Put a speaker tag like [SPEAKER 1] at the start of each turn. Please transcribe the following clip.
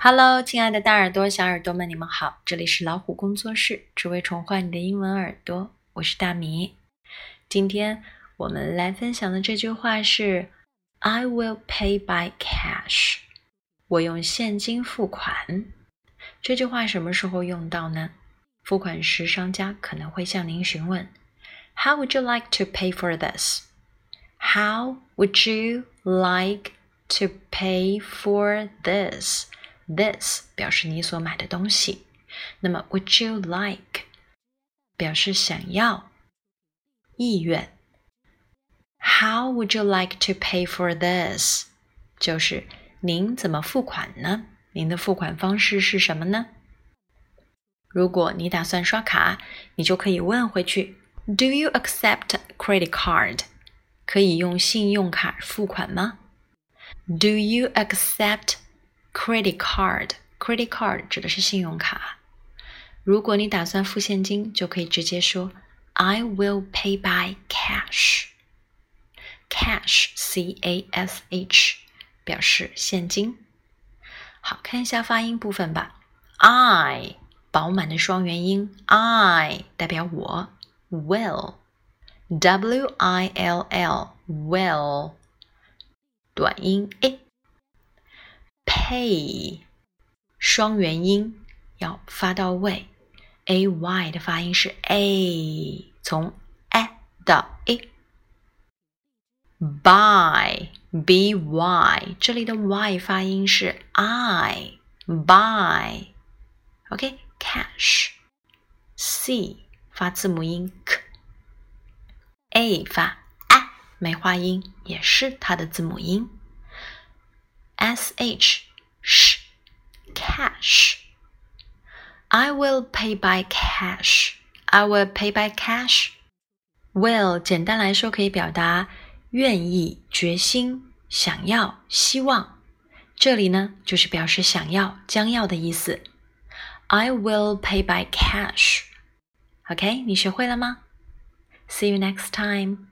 [SPEAKER 1] Hello，亲爱的大耳朵、小耳朵们，你们好！这里是老虎工作室，只为宠坏你的英文耳朵。我是大米。今天我们来分享的这句话是 "I will pay by cash"，我用现金付款。这句话什么时候用到呢？付款时，商家可能会向您询问 "How would you like to pay for this?" How would you like to pay for this? This 表示你所买的东西。那么，Would you like 表示想要、意愿。How would you like to pay for this？就是您怎么付款呢？您的付款方式是什么呢？如果你打算刷卡，你就可以问回去：Do you accept credit card？可以用信用卡付款吗？Do you accept credit card？credit card 指的是信用卡。如果你打算付现金，就可以直接说 I will pay by cash。cash c a s h 表示现金。好，看一下发音部分吧。I 饱满的双元音，I 代表我，will。W I L L will 短音 Pay，双元音要发到位，a y 的发音是 a，从 a 到 a，buy b y 这里的 y 发音是 i，buy，OK，cash c 发字母音 k。a 发 a 没化音，也是它的字母音。s h sh cash。I will pay by cash. I will pay by cash. Will 简单来说可以表达愿意、决心、想要、希望。这里呢就是表示想要、将要的意思。I will pay by cash. OK，你学会了吗？See you next time.